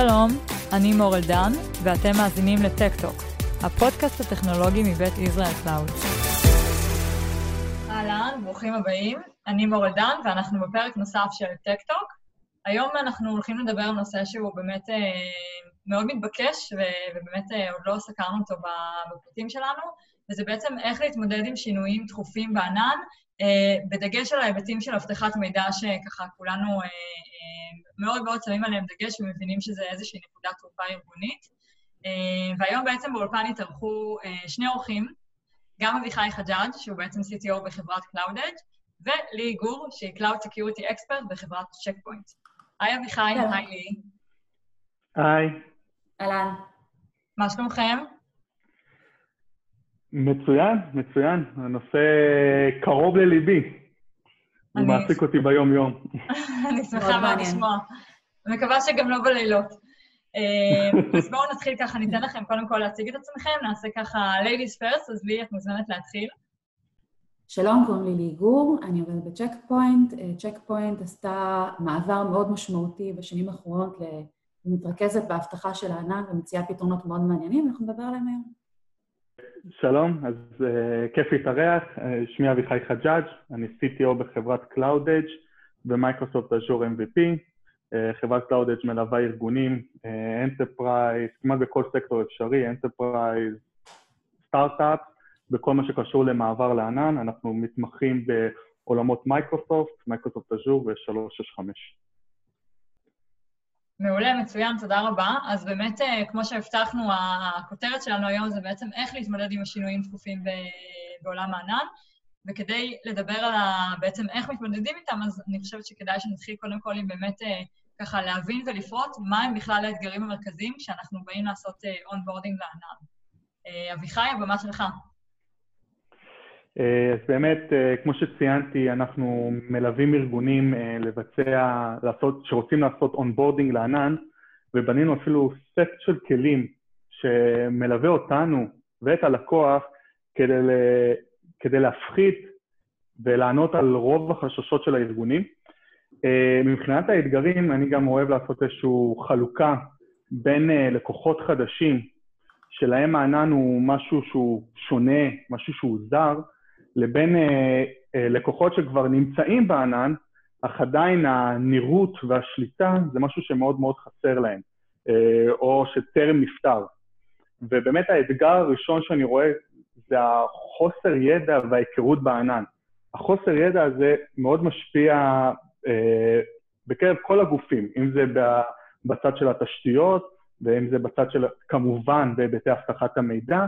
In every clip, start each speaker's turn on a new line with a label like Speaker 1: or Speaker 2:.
Speaker 1: שלום, אני מורל דן, ואתם מאזינים ל TechTalk, הפודקאסט הטכנולוגי מבית Israel Cloud. אהלן, ברוכים הבאים. אני מורל דן, ואנחנו בפרק נוסף של TechTalk. היום אנחנו הולכים לדבר על נושא שהוא באמת אה, מאוד מתבקש, ובאמת אה, עוד לא סקרנו אותו בפרקים שלנו, וזה בעצם איך להתמודד עם שינויים תכופים בענן, בדגש על ההיבטים של אבטחת מידע שככה כולנו אה, אה, מאוד מאוד שמים עליהם דגש ומבינים שזה איזושהי נקודת תורפה ארגונית. והיום בעצם באולפן התארחו שני אורחים, גם אביחי חג'אג', שהוא בעצם CTO בחברת CloudEdge, ולי גור, שהיא Cloud Security Expert בחברת צ'קפוינט. היי אביחי, היי לי.
Speaker 2: היי.
Speaker 3: אהלן.
Speaker 1: מה שלומכם?
Speaker 2: מצוין, מצוין. הנושא קרוב לליבי. הוא מעסיק אותי ביום-יום.
Speaker 1: אני שמחה מאוד לשמוע. מקווה שגם לא בלילות. אה, אז בואו נתחיל ככה, ניתן לכם קודם כל להציג את עצמכם, נעשה ככה ladies first, אז לי את מוזמנת להתחיל.
Speaker 3: שלום, קוראים לי לי גור, אני עובדת בצ'ק פוינט. צ'ק פוינט עשתה מעבר מאוד משמעותי בשנים האחרונות, ומתרכזת באבטחה של הענן ומציעה פתרונות מאוד מעניינים, אנחנו נדבר עליהם היום.
Speaker 2: שלום, אז uh, כיף להתארח, uh, שמי אביחי חג'אג', אני CTO בחברת CloudEdge ו Microsoft Azure MVP. אה, חברת CloudEdge מלווה ארגונים, enterprise, אה, כמעט בכל סקטור אפשרי, enterprise, סטארט-אפ, בכל מה שקשור למעבר לענן, אנחנו מתמחים בעולמות Microsoft, Microsoft Azure ו-365.
Speaker 1: מעולה, מצוין, תודה רבה. אז באמת, אה, כמו שהבטחנו, הכותרת שלנו היום זה בעצם איך להתמודד עם השינויים התכופים בעולם הענן. וכדי לדבר על ה... בעצם איך מתמודדים איתם, אז אני חושבת שכדאי שנתחיל קודם כל עם באמת אה, ככה להבין ולפרוט מהם בכלל האתגרים המרכזיים כשאנחנו באים לעשות onboarding אה, לענן. אביחי, הבמה שלך.
Speaker 2: אה, אז באמת, אה, כמו שציינתי, אנחנו מלווים ארגונים אה, לבצע, לעשות, שרוצים לעשות onboarding לענן, ובנינו אפילו סט של כלים שמלווה אותנו ואת הלקוח כדי, כדי להפחית ולענות על רוב החששות של הארגונים. מבחינת האתגרים, אני גם אוהב לעשות איזושהי חלוקה בין לקוחות חדשים, שלהם הענן הוא משהו שהוא שונה, משהו שהוא זר, לבין אה, אה, לקוחות שכבר נמצאים בענן, אך עדיין הנראות והשליטה זה משהו שמאוד מאוד חסר להם, אה, או שטרם נפתר. ובאמת האתגר הראשון שאני רואה זה החוסר ידע וההיכרות בענן. החוסר ידע הזה מאוד משפיע אה, בקרב כל הגופים, אם זה בצד של התשתיות, ואם זה בצד של, כמובן, בהיבטי אבטחת המידע,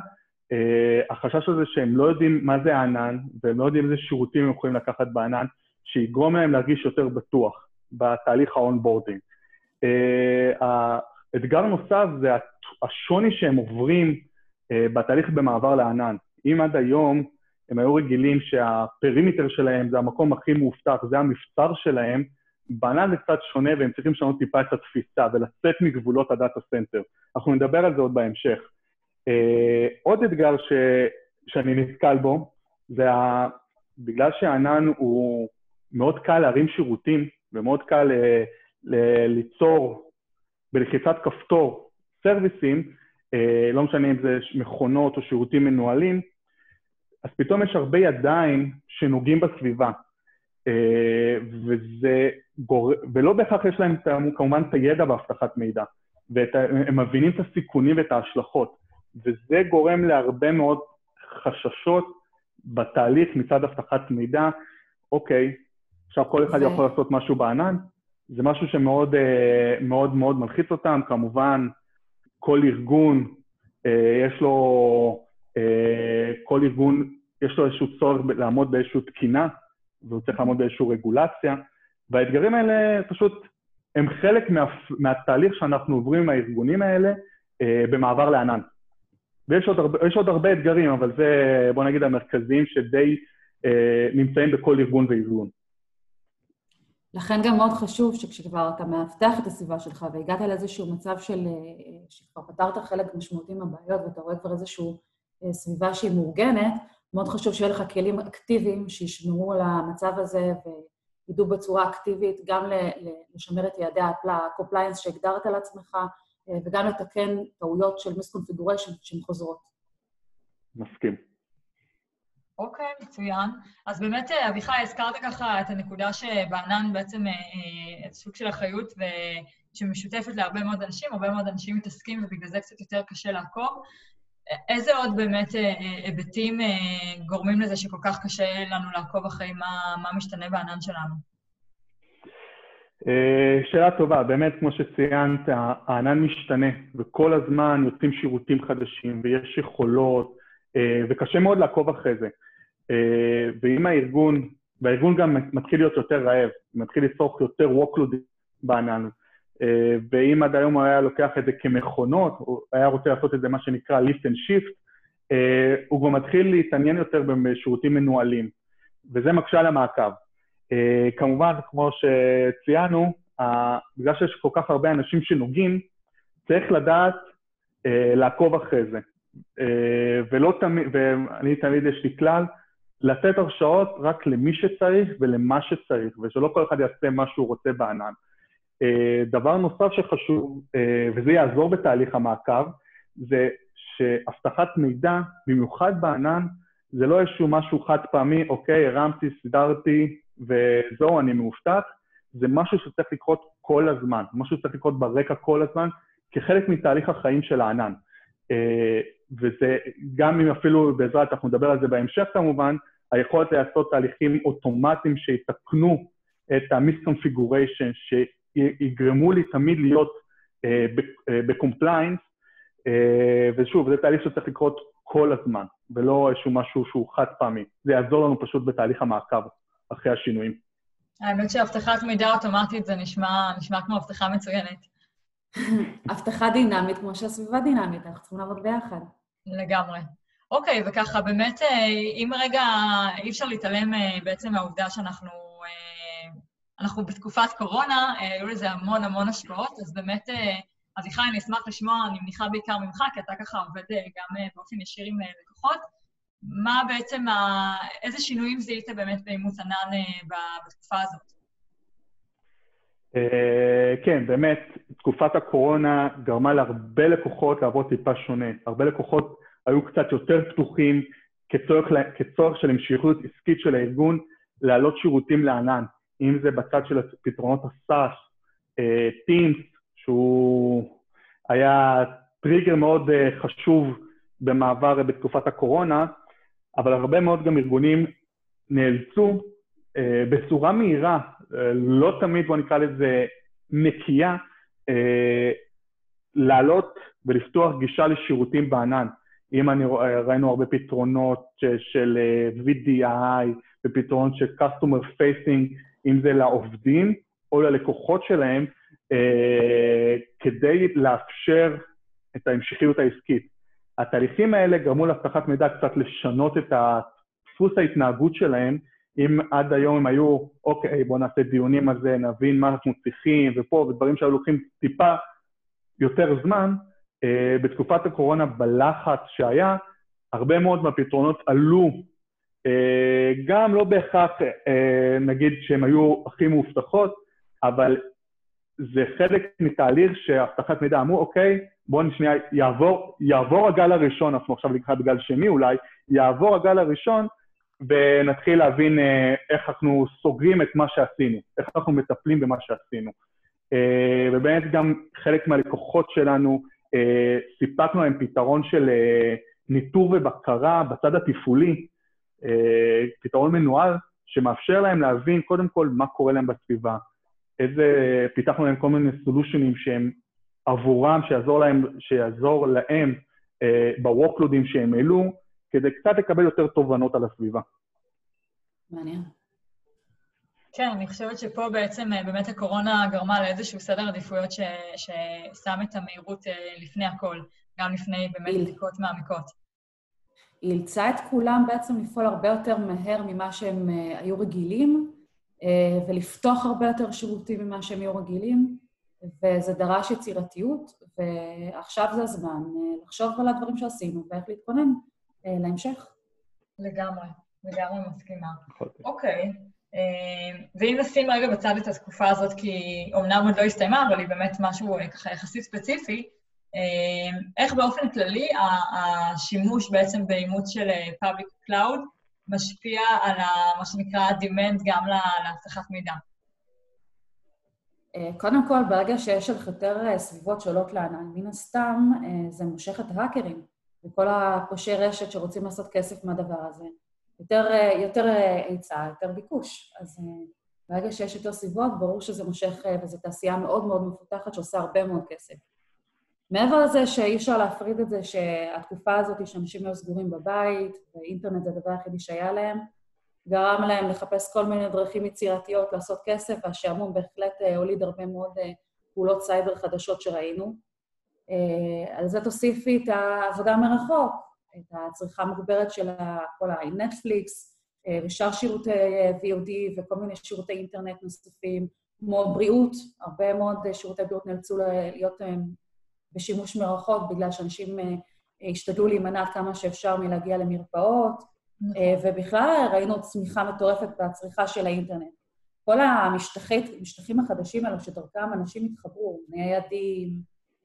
Speaker 2: החשש הזה שהם לא יודעים מה זה הענן, והם לא יודעים איזה שירותים הם יכולים לקחת בענן, שיגרום להם להרגיש יותר בטוח בתהליך ה onboarding. אה, האתגר נוסף זה השוני שהם עוברים אה, בתהליך במעבר לענן. אם עד היום הם היו רגילים שה perimeter שלהם זה המקום הכי מאובטח, זה המבצר שלהם, בענן זה קצת שונה והם צריכים לשנות טיפה את התפיסה ולצאת מגבולות ה data center. אנחנו נדבר על זה עוד בהמשך. אה, עוד אתגר ש, שאני נתקל בו, זה ה, בגלל שהענן הוא מאוד קל להרים שירותים ומאוד קל ל, ל, ליצור בלחיצת כפתור סרוויסים, uh, לא משנה אם זה מכונות או שירותים מנוהלים, אז פתאום יש הרבה ידיים שנוגעים בסביבה. וזה גור... ולא בהכרח יש להם כמובן את הידע באבטחת מידע, והם מבינים את הסיכונים ואת ההשלכות. וזה גורם להרבה מאוד חששות בתהליך מצד אבטחת מידע. אוקיי, עכשיו כל אחד יכול לעשות משהו בענן, זה משהו שמאוד אה, מאוד מאוד מלחיץ אותם. כמובן, כל ארגון, אה, יש לו, אה, כל ארגון, יש לו איזשהו צורך לעמוד באיזושהי תקינה, והוא צריך לעמוד באיזושהי רגולציה, והאתגרים האלה פשוט, הם חלק מה, מהתהליך שאנחנו עוברים עם הארגונים האלה במעבר לענן. ויש עוד, הרבה, עוד הרבה אתגרים, אבל זה, בוא נגיד, המרכזיים שדי אה, נמצאים בכל ארגון וארגון.
Speaker 3: לכן גם מאוד חשוב שכשכבר אתה מאבטח את הסביבה שלך והגעת לאיזשהו מצב של... אה, שכבר פתרת חלק משמעותי מהבעיות ואתה רואה כבר איזושהי אה, סביבה שהיא מאורגנת, מאוד חשוב שיהיה לך כלים אקטיביים שישמרו על המצב הזה ידעו בצורה אקטיבית גם לשמר את יעדי ה-compliance שהגדרת לעצמך, וגם לתקן טעויות של מיסקונפיגוריישן שהן חוזרות.
Speaker 2: מסכים.
Speaker 1: אוקיי, okay, מצוין. אז באמת, אביחי, הזכרת ככה את הנקודה שבענן בעצם סוג של אחריות ו... שמשותפת להרבה מאוד אנשים, הרבה מאוד אנשים מתעסקים ובגלל זה קצת יותר קשה לעקוב. איזה עוד באמת אה, אה, היבטים אה, גורמים לזה שכל כך קשה לנו לעקוב אחרי מה, מה משתנה בענן שלנו?
Speaker 2: שאלה טובה, באמת, כמו שציינת, הענן משתנה, וכל הזמן יוצאים שירותים חדשים, ויש יכולות, וקשה מאוד לעקוב אחרי זה. ואם הארגון, והארגון גם מתחיל להיות יותר רעב, מתחיל לצרוך יותר workload בענן, אה, ואם עד היום הוא היה לוקח את זה כמכונות, הוא היה רוצה לעשות את זה מה שנקרא and shift, אה, הוא כבר מתחיל להתעניין יותר בשירותים מנוהלים, וזה מקשה על המעקב. אה, כמובן, כמו שציינו, בגלל שיש כל כך הרבה אנשים שנוגעים, צריך לדעת לעקוב אחרי זה. ולא תמיד, ואני תמיד יש לי כלל, לתת הרשאות רק למי שצריך ולמה שצריך, ושלא כל אחד יעשה מה שהוא רוצה בענן. אה, דבר נוסף שחשוב, אה, וזה יעזור בתהליך המעקב, זה שאבטחת מידע, במיוחד בענן, זה לא איזשהו משהו חד פעמי, אוקיי, הרמתי, סידרתי, וזהו, אני מאובטח, זה משהו שצריך לקרות כל הזמן, משהו שצריך לקרות ברקע כל הזמן, כחלק מתהליך החיים של הענן. אה, וזה, גם אם אפילו בעזרת, אנחנו נדבר על זה בהמשך כמובן, היכולת לעשות תהליכים אוטומטיים שיתקנו את ה-misconfiguration, יגרמו לי תמיד להיות אה, אה, ושוב, זה תהליך שצריך לקרות כל הזמן, ולא איזשהו משהו שהוא חד פעמי. זה יעזור לנו פשוט בתהליך המעקב אחרי השינויים.
Speaker 1: האמת שאבטחת מידע אוטומטית זה נשמע, נשמע כמו אבטחה מצוינת.
Speaker 3: אבטחה דינמית כמו שהסביבה דינמית, אנחנו צריכים לעבוד ביחד.
Speaker 1: לגמרי. אוקיי, וככה, באמת, אה, אם רגע אי אפשר להתעלם בעצם מהעובדה שאנחנו אנחנו בתקופת קורונה, אה, היו לזה המון המון השפעות, אז באמת, אה, אביחי, אני אשמח לשמוע, אני מניחה בעיקר ממך, כי אתה ככה עובד אה, גם באופן ישיר עם לקוחות. מה בעצם, ה... איזה שינויים זיהית באמת באימוץ ענן בתקופה הזאת?
Speaker 2: כן, באמת, תקופת הקורונה גרמה להרבה לקוחות לעבוד טיפה שונה. הרבה לקוחות היו קצת יותר פתוחים כצורך, כצורך של המשכיות עסקית של הארגון להעלות שירותים לענן. אם זה בצד של פתרונות הסאס, אה, שהוא היה טריגר מאוד אה, חשוב במעבר בתקופת הקורונה, אבל הרבה מאוד גם ארגונים נאלצו אה, בצורה מהירה, לא תמיד, בוא נקרא לזה נקייה, לעלות ולפתוח גישה לשירותים בענן. אם אני, ראינו הרבה פתרונות של VDI ופתרונות של Customer Facing, אם זה לעובדים או ללקוחות שלהם, אה, כדי לאפשר את ההמשכיות העסקית. התהליכים האלה גרמו לאבטחת מידע קצת לשנות את דפוס ההתנהגות שלהם, אם עד היום הם היו, אוקיי, בואו נעשה דיונים על זה, נבין מה אנחנו צריכים, ופה, ודברים שהיו לוקחים טיפה יותר זמן, אה, בתקופת הקורונה, בלחץ שהיה, הרבה מאוד מהפתרונות עלו. אה, גם לא בהכרח, אה, נגיד, שהן היו הכי מאובטחות, אבל זה חלק מתהליך שאבטחת מידע אמרו, אוקיי, בואו שנייה, יעבור, יעבור הגל הראשון, אנחנו עכשיו לקראת גל שני אולי, יעבור הגל הראשון ונתחיל להבין אה, איך אנחנו סוגרים את מה שעשינו, איך אנחנו מטפלים במה שעשינו. ובאמת גם חלק מהלקוחות שלנו, סיפקנו להם פתרון של ניטור ובקרה בצד התפעולי, אה, פתרון מנוהל שמאפשר להם להבין קודם כל מה קורה להם בסביבה, איזה, פיתחנו להם כל מיני סולושנים שהם עבורם, שיעזור להם, שיעזור להם אה, בוורקלודים שהם העלו, כדי קצת לקבל יותר תובנות על הסביבה.
Speaker 3: מעניין.
Speaker 1: כן, אני חושבת שפה בעצם אה, באמת הקורונה גרמה לאיזשהו סדר עדיפויות ש, ששם את המהירות אה, לפני הכל, גם לפני באמת בדיקות מעמיקות.
Speaker 3: היא אילצה את כולם בעצם לפעול הרבה יותר מהר ממה שהם uh, היו רגילים, uh, ולפתוח הרבה יותר שירותים ממה שהם היו רגילים, וזה דרש יצירתיות, ועכשיו זה הזמן uh, לחשוב על הדברים שעשינו ואיך להתכונן uh, להמשך.
Speaker 1: לגמרי, לגמרי מסכימה. אוקיי, okay. ואם נשים רגע בצד את התקופה הזאת, כי אומנם עוד לא הסתיימה, אבל היא באמת משהו ככה יחסית ספציפי, איך באופן כללי השימוש בעצם באימוץ של Public Cloud משפיע על מה שנקרא demand גם לאבטחת מידע?
Speaker 3: אה, קודם כל, ברגע שיש לך יותר אה, סביבות שעולות לענן, מן הסתם אה, זה מושך את ההאקרים וכל הפושעי רשת שרוצים לעשות כסף מהדבר הזה. יותר, יותר היצע, יותר ביקוש. אז ברגע שיש יותר סביבות, ברור שזה מושך, וזו תעשייה מאוד מאוד מפותחת שעושה הרבה מאוד כסף. מעבר לזה שאי אפשר להפריד את זה שהתקופה הזאת שאנשים היו סגורים בבית, ואינטרנט זה הדבר היחידי שהיה להם, גרם להם לחפש כל מיני דרכים יצירתיות לעשות כסף, והשעמום בהחלט אה, הוליד הרבה מאוד אה, פעולות סייבר חדשות שראינו. אה, על זה תוסיפי את העבודה מרחוק, את הצריכה המוגברת של כל ה-Netflix, ושאר שירותי VOD וכל מיני שירותי אינטרנט נוספים, כמו בריאות, הרבה מאוד שירותי בריאות נאלצו להיות בשימוש מרחוק בגלל שאנשים השתדלו להימנע כמה שאפשר מלהגיע למרפאות, נכון. אה, ובכלל ראינו צמיחה מטורפת בצריכה של האינטרנט. כל המשטחים החדשים האלו שדרכם אנשים התחברו, ניידים,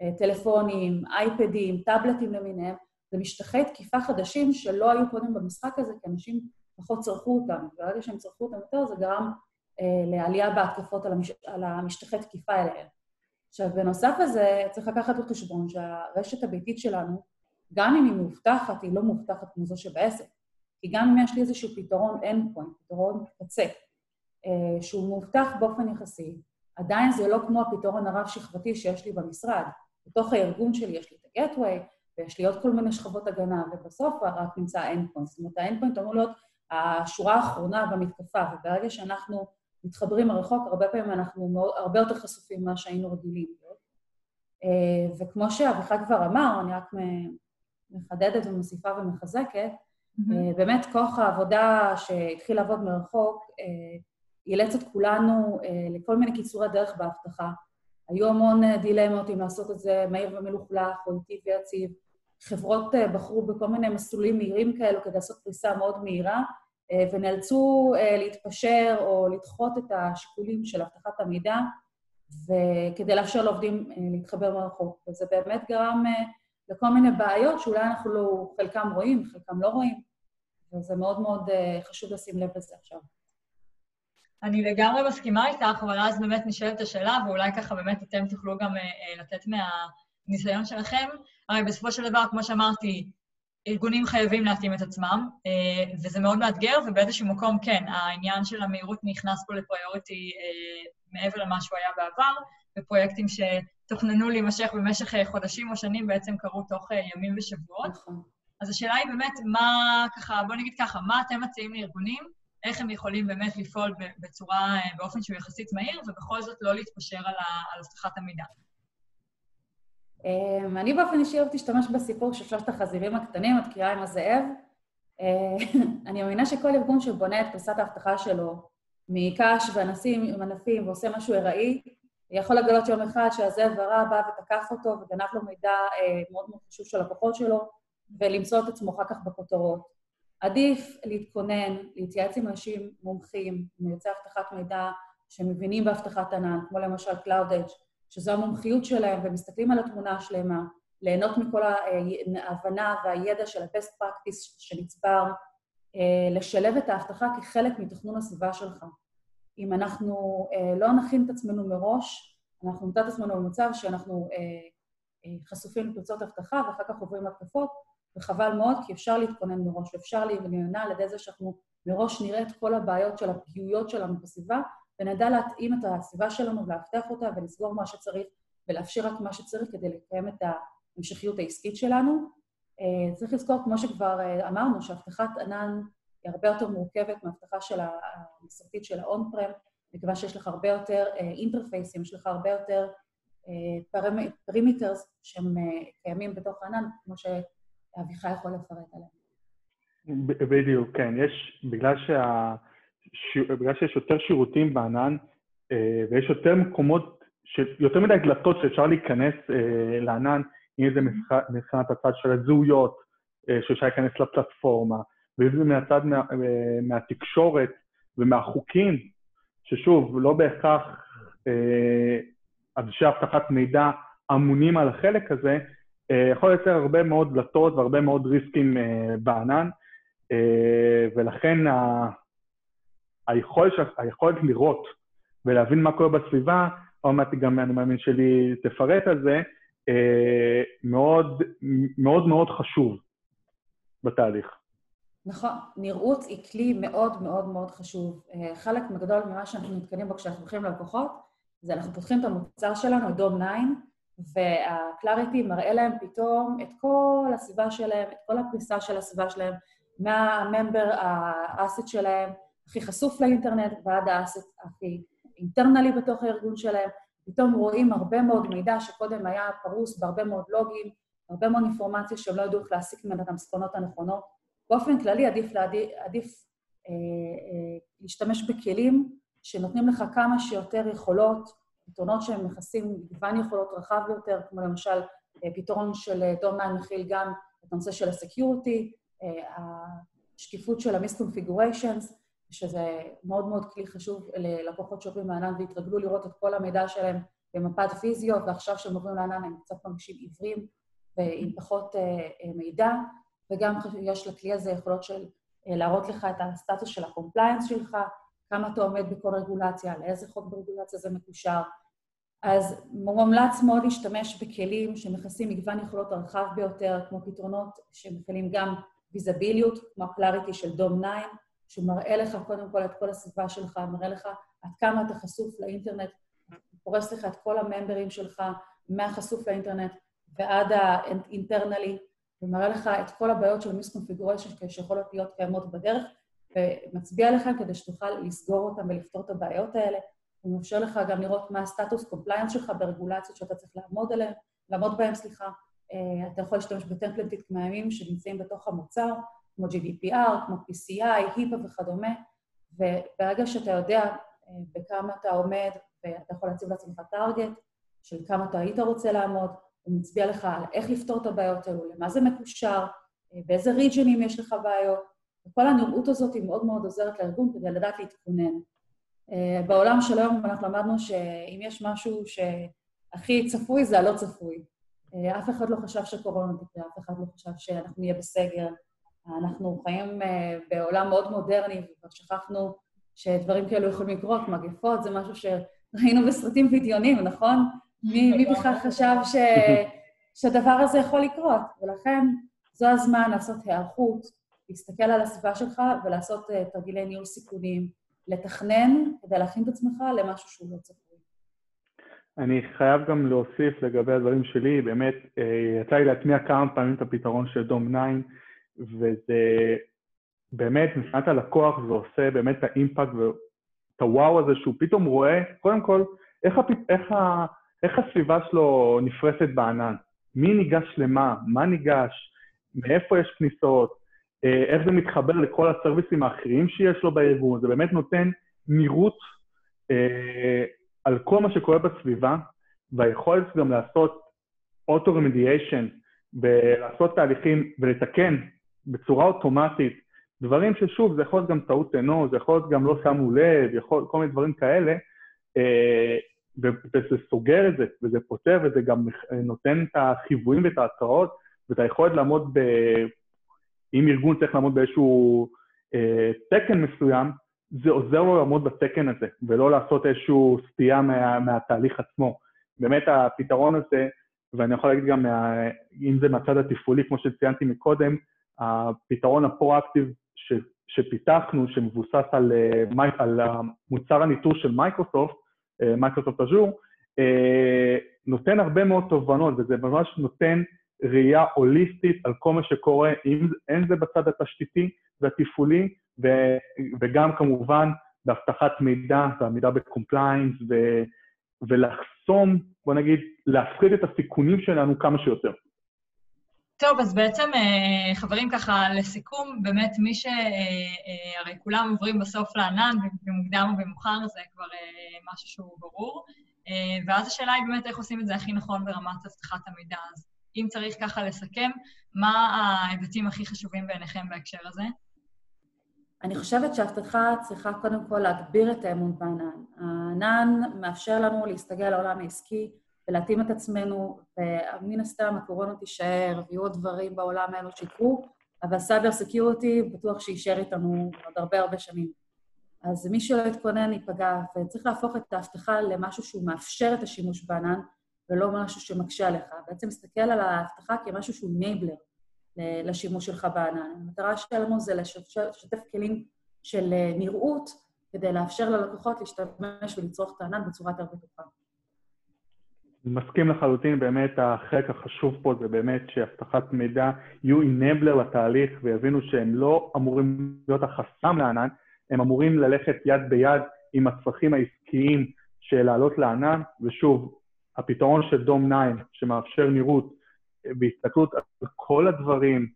Speaker 3: אה, טלפונים, אייפדים, טאבלטים למיניהם, זה משטחי תקיפה חדשים שלא היו קודם במשחק הזה, כי אנשים פחות צרכו אותם. וברגע שהם צרכו אותם יותר, זה גרם אה, לעלייה בהתקפות על, המש... על המשטחי תקיפה האלה. עכשיו, בנוסף לזה, צריך לקחת בחשבון שהרשת הביתית שלנו, גם אם היא מאובטחת, היא לא מאובטחת כמו זו שבעסק. כי גם אם יש לי איזשהו פתרון endpoint, פתרון קצה, אה, שהוא מאובטח באופן יחסי, עדיין זה לא כמו הפתרון הרב-שכבתי שיש לי במשרד. בתוך הארגון שלי יש לי את ה-Gateway, ויש לי עוד כל מיני שכבות הגנה, ובסוף רק נמצא ה-endpoint. זאת אומרת, ה-endpoint אמור להיות השורה האחרונה במתקפה, וברגע שאנחנו מתחברים מרחוק, הרבה פעמים אנחנו מאוד, הרבה יותר חשופים ממה שהיינו רגילים. אה, וכמו שאביחי כבר אמר, אני רק מחדדת ומוסיפה ומחזקת, Mm-hmm. באמת, כוח העבודה שהתחיל לעבוד מרחוק אה, אילץ את כולנו אה, לכל מיני קיצורי דרך באבטחה. היו המון דילמות אם לעשות את זה מהיר ומלוכלך או איטי ויציב. חברות בחרו בכל מיני מסלולים מהירים כאלו כדי לעשות פריסה מאוד מהירה, ונאלצו להתפשר או לדחות את השיקולים של אבטחת המידע, וכדי לאפשר לעובדים להתחבר מרחוק. וזה באמת גרם לכל מיני בעיות שאולי אנחנו לא, חלקם רואים, חלקם לא רואים, וזה מאוד מאוד אה, חשוב לשים לב לזה עכשיו.
Speaker 1: אני לגמרי מסכימה איתך, אבל אז באמת נשאלת השאלה, ואולי ככה באמת אתם תוכלו גם אה, אה, לתת מהניסיון שלכם. הרי בסופו של דבר, כמו שאמרתי, ארגונים חייבים להתאים את עצמם, וזה מאוד מאתגר, ובאיזשהו מקום, כן, העניין של המהירות נכנס פה לפריוריטי מעבר למה שהוא היה בעבר, ופרויקטים ש... תוכננו להימשך במשך אה, חודשים או שנים, בעצם קרו תוך אה, ימים ושבועות. נכון. אז השאלה היא באמת, מה ככה, בוא נגיד ככה, מה אתם מציעים לארגונים, איך הם יכולים באמת לפעול בצורה, אה, באופן שהוא יחסית מהיר, ובכל זאת לא להתפשר על, הבטחת המידע.
Speaker 3: אמ, אני באופן אישי אוהבת להשתמש בסיפור של שלושת החזירים הקטנים, התקיעה עם הזאב. אני מאמינה שכל ארגון שבונה את פריסת האבטחה שלו מקש וענפים ועושה משהו ארעי, יכול לגלות יום אחד שהזאב הרע בא ותקף אותו וגנב לו מידע אה, מאוד מאוד חשוב של לקוחות שלו, ולמצוא את עצמו אחר כך בכותרות. עדיף להתכונן, להתייעץ עם אנשים מומחים, מייצי אבטחת מידע שמבינים באבטחת ענן, כמו למשל CloudEdge, שזו המומחיות שלהם, ומסתכלים על התמונה השלמה, ליהנות מכל ההבנה והידע של ה-best practice שנצבר, אה, לשלב את האבטחה כחלק מתכנון הסביבה שלך. אם אנחנו אה, לא נכין את עצמנו מראש, אנחנו נמצא את עצמנו במצב שאנחנו אה, אה, חשופים לפרצות אבטחה ואחר כך עוברים התקפות, וחבל מאוד, כי אפשר להתכונן מראש, ואפשר להימנע על ידי זה שאנחנו מראש נראה את כל הבעיות של הפגיעויות שלנו בסביבה, ונדע להתאים את הסביבה שלנו ולאבטח אותה ולסגור מה שצריך ולאפשר רק מה שצריך כדי לקיים את ההמשכיות העסקית שלנו. צריך לזכור, כמו שכבר אמרנו, שאבטחת ענן היא הרבה יותר מורכבת מהאבטחה של המסורתית של ה-on-prem, מכיוון שיש לך הרבה יותר interface ים, יש לך הרבה יותר perimeters שהם קיימים בתוך הענן, כמו שאביחי יכול לפרט עליהם.
Speaker 2: בדיוק, כן. יש, בגלל, שה, בגלל שיש יותר שירותים בענן, ויש יותר מקומות, ש, יותר מדי דלתות שאפשר להיכנס לענן, אם זה מבחינת הצד של הזהויות, שאפשר להיכנס לפלטפורמה, ואם זה מהצד מה, מהתקשורת, ומהחוקים, ששוב, לא בהכרח אה, אנשי אבטחת מידע אמונים על החלק הזה, אה, יכול לייצר הרבה מאוד דלתות והרבה מאוד ריסקים אה, בענן, אה, ולכן ה... היכולת, היכולת לראות ולהבין מה קורה בסביבה, עוד מעט גם אני מאמין שלי תפרט על זה, אה, מאוד מאוד מאוד חשוב בתהליך.
Speaker 3: נכון, נראות היא כלי מאוד מאוד מאוד חשוב. אה, חלק גדול ממה שאנחנו נתקנים בו כשאנחנו הולכים ללקוחות, זה אנחנו פותחים את המוצר שלנו, את דום 9, וה-Clarity מראה להם פתאום את כל הסביבה שלהם, את כל הפריסה של הסביבה שלהם, מהממבר האסט שלהם, הכי חשוף לאינטרנט ועד האסט הכי אינטרנלי בתוך הארגון שלהם. פתאום רואים הרבה מאוד מידע שקודם היה פרוס בהרבה מאוד לוגים, הרבה מאוד אינפורמציה שהם לא ידעו איך להסיק ממנה את המסקנות הנכונות. באופן כללי עדיף, לעדיף, עדיף אה, אה, להשתמש בכלים שנותנים לך כמה שיותר יכולות, פתרונות שהם מכסים מגוון יכולות רחב ביותר, כמו למשל אה, פתרון של אה, 9 מכיל גם את הנושא של ה security, אה, השקיפות של ה-misconfigurations, שזה מאוד מאוד כלי חשוב ללקוחות שעוברים לענן והתרגלו לראות את כל המידע שלהם במפת פיזיות, ועכשיו כשהם עוברים לענן הם קצת מרגישים עיוורים ועם פחות מידע. וגם יש לכלי הזה יכולות של אה, להראות לך את הסטטוס של ה compliance שלך, כמה אתה עומד בכל רגולציה, לאיזה חוק ברגולציה זה מקושר. אז מומלץ מאוד להשתמש בכלים שמכסים מגוון יכולות הרחב ביותר, כמו פתרונות שמכילים גם ויזביליות, כמו הקלאריטי של דום 9, שהוא מראה לך קודם כל את כל הסביבה שלך, מראה לך עד כמה אתה חשוף לאינטרנט, פורס לך את כל הממברים שלך, מהחשוף לאינטרנט ועד האינטרנלי, ומראה לך את כל הבעיות של מיסקונפיגוריישן שיכולות להיות קיימות בדרך, ומצביע עליכם כדי שתוכל לסגור אותם ולפתור את הבעיות האלה. הוא מאפשר לך גם לראות מה הסטטוס compliance שלך ברגולציות שאתה צריך לעמוד עליהן, לעמוד בהן, סליחה. אה, אתה יכול להשתמש ב templates קיימים שנמצאים בתוך המוצר, כמו GDPR, כמו PCI, HIPAA וכדומה, וברגע שאתה יודע אה, בכמה אתה עומד, ואתה יכול להציב לעצמך target של כמה אתה היית רוצה לעמוד, הוא מצביע לך על איך לפתור את הבעיות האלו, למה זה מקושר, אה, באיזה region ים יש לך בעיות, וכל הנראות הזאת היא מאוד מאוד עוזרת לארגון כדי לדעת להתכונן. אה, בעולם של היום אנחנו למדנו שאם יש משהו שהכי צפוי זה הלא צפוי. אה, אף אחד לא חשב שקורונה תקרה, אף אחד לא חשב שאנחנו נהיה בסגר. אנחנו חיים בעולם מאוד מודרני, וכבר שכחנו שדברים כאלו יכולים לקרות, מגפות, זה משהו שראינו בסרטים בדיונים, נכון? מי בכלל חשב ש... שהדבר הזה יכול לקרות? ולכן זו הזמן לעשות היערכות, להסתכל על הסביבה שלך ולעשות uh, תרגילי ניהול סיכונים, לתכנן כדי להכין את עצמך למשהו שהוא לא צפוי.
Speaker 2: אני חייב גם להוסיף לגבי הדברים שלי, באמת, אה, יצא לי להטמיע כמה פעמים את הפתרון של דום 9, וזה באמת, מבחינת הלקוח זה עושה באמת את האימפקט ואת הוואו הזה שהוא פתאום רואה, קודם כל, איך, הפ... איך ה... איך הסביבה שלו נפרסת בענן? מי ניגש למה? מה ניגש? מאיפה יש כניסות? אה, איך זה מתחבר לכל הסרוויסים האחרים שיש לו בארגון? זה באמת נותן נראות אה, על כל מה שקורה בסביבה, והיכולת גם לעשות אוטו-רמדיאשן ולעשות תהליכים ולתקן בצורה אוטומטית דברים ששוב, זה יכול להיות גם טעות אנוש, זה יכול להיות גם לא שמו לב, יכול, כל מיני דברים כאלה, אה, וזה סוגר את זה, וזה פותר, וזה גם נותן את החיוויים ואת ההצהרות, ואת היכולת לעמוד ב... אם ארגון צריך לעמוד באיזשהו אה, תקן מסוים, זה עוזר לו לעמוד בתקן הזה, ולא לעשות איזושהי סטייה מה, מהתהליך עצמו. באמת הפתרון הזה, ואני יכול להגיד גם, מה, אם זה מהצד התפעולי, כמו שציינתי מקודם, הפתרון הפרו-אקטיב ש, שפיתחנו, שמבוסס על, אה, על מוצר הניטור של Microsoft, Microsoft Azure, אה, נותן הרבה מאוד תובנות, וזה ממש נותן ראייה הוליסטית על כל מה שקורה, אם זה בצד התשתיתי והתפעולי, ו, וגם כמובן באבטחת מידע ועמידה ב compliance, ו, ולחסום, בוא נגיד, להפחית את הסיכונים שלנו כמה שיותר.
Speaker 1: טוב, אז בעצם, אה, חברים, ככה, לסיכום, באמת, מי ש... אה, אה, הרי כולם עוברים בסוף לענן, במוקדם או במאוחר, זה כבר משהו שהוא ברור. ואז השאלה היא באמת איך עושים את זה הכי נכון ברמת אבטחת המידע. אז אם צריך ככה לסכם, מה ההיבטים הכי חשובים בעיניכם בהקשר הזה?
Speaker 3: אני חושבת שההבטחה צריכה קודם כל להגביר את האמון בענן. הענן מאפשר לנו להסתגל לעולם העסקי ולהתאים את עצמנו, ומן הסתם הקורונה תישאר, ויהיו עוד דברים בעולם האלו שיקרו, אבל cyber security בטוח שיישאר איתנו עוד הרבה הרבה שנים. אז מי שלא יתכונן ייפגע, וצריך להפוך את האבטחה למשהו שהוא מאפשר את השימוש בענן, ולא משהו שמקשה עליך. בעצם להסתכל על האבטחה כמשהו שהוא enabler לשימוש שלך בענן. המטרה שלנו זה לשתף כלים של אה, נראות, כדי לאפשר ללקוחות להשתמש ולצרוך את הענן בצורה יותר בטוחה.
Speaker 2: מסכים לחלוטין, באמת החלק החשוב פה זה באמת שאבטחת מידע יהיו אינבלר לתהליך ויבינו שהם לא אמורים להיות החסם לענן, הם אמורים ללכת יד ביד עם הצרכים העסקיים של לעלות לענן, ושוב, הפתרון של דום 9, שמאפשר נראות בהסתכלות על כל הדברים,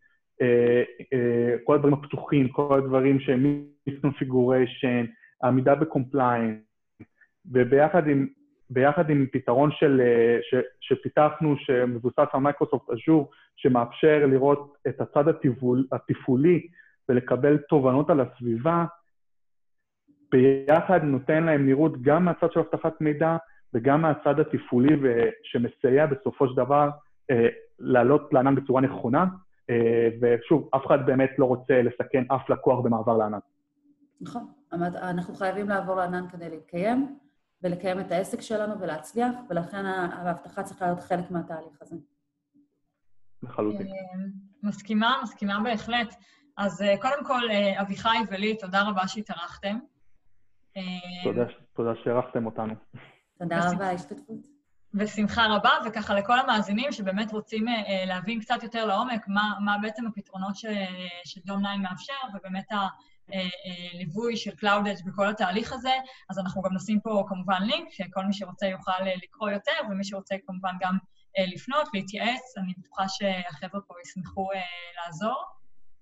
Speaker 2: אה, אה, כל הדברים הפתוחים, כל הדברים שהם misconfiguration, עמידה ב compliance, וביחד עם, ביחד עם פתרון של, אה, ש, שפיתחנו, שמבוסס על Microsoft Azure, שמאפשר לראות את הצד התפעול, התפעולי ולקבל תובנות על הסביבה, ביחד נותן להם נראות גם מהצד של אבטחת מידע וגם מהצד התפעולי, שמסייע בסופו של דבר אה, לעלות לענן בצורה נכונה, אה, ושוב, אף אחד באמת לא רוצה לסכן אף לקוח במעבר לענן.
Speaker 3: נכון. אנחנו חייבים לעבור לענן כדי להתקיים, ולקיים את העסק שלנו ולהצליח, ולכן ההבטחה צריכה להיות חלק מהתהליך הזה.
Speaker 2: לחלוטין. אה,
Speaker 1: מסכימה, מסכימה בהחלט. אז קודם כל, אביחי ולי, תודה רבה שהתארחתם.
Speaker 2: תודה, תודה שאירחתם אותנו.
Speaker 3: תודה רבה, השתתפות.
Speaker 1: בשמחה רבה, וככה לכל המאזינים שבאמת רוצים אה, להבין קצת יותר לעומק מה, מה בעצם הפתרונות ש, שדום 9 מאפשר, ובאמת הליווי של Cloud Edge בכל התהליך הזה, אז אנחנו גם נשים פה כמובן לינק, שכל מי שרוצה יוכל אה, לקרוא יותר, ומי שרוצה כמובן גם אה, לפנות, להתייעץ, אני בטוחה שהחבר'ה פה ישמחו לעזור.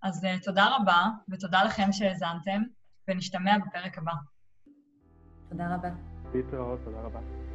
Speaker 1: אז תודה רבה, ותודה לכם שהאזנתם, ונשתמע בפרק הבא.
Speaker 3: תודה רבה.
Speaker 2: להתראות, תודה רבה.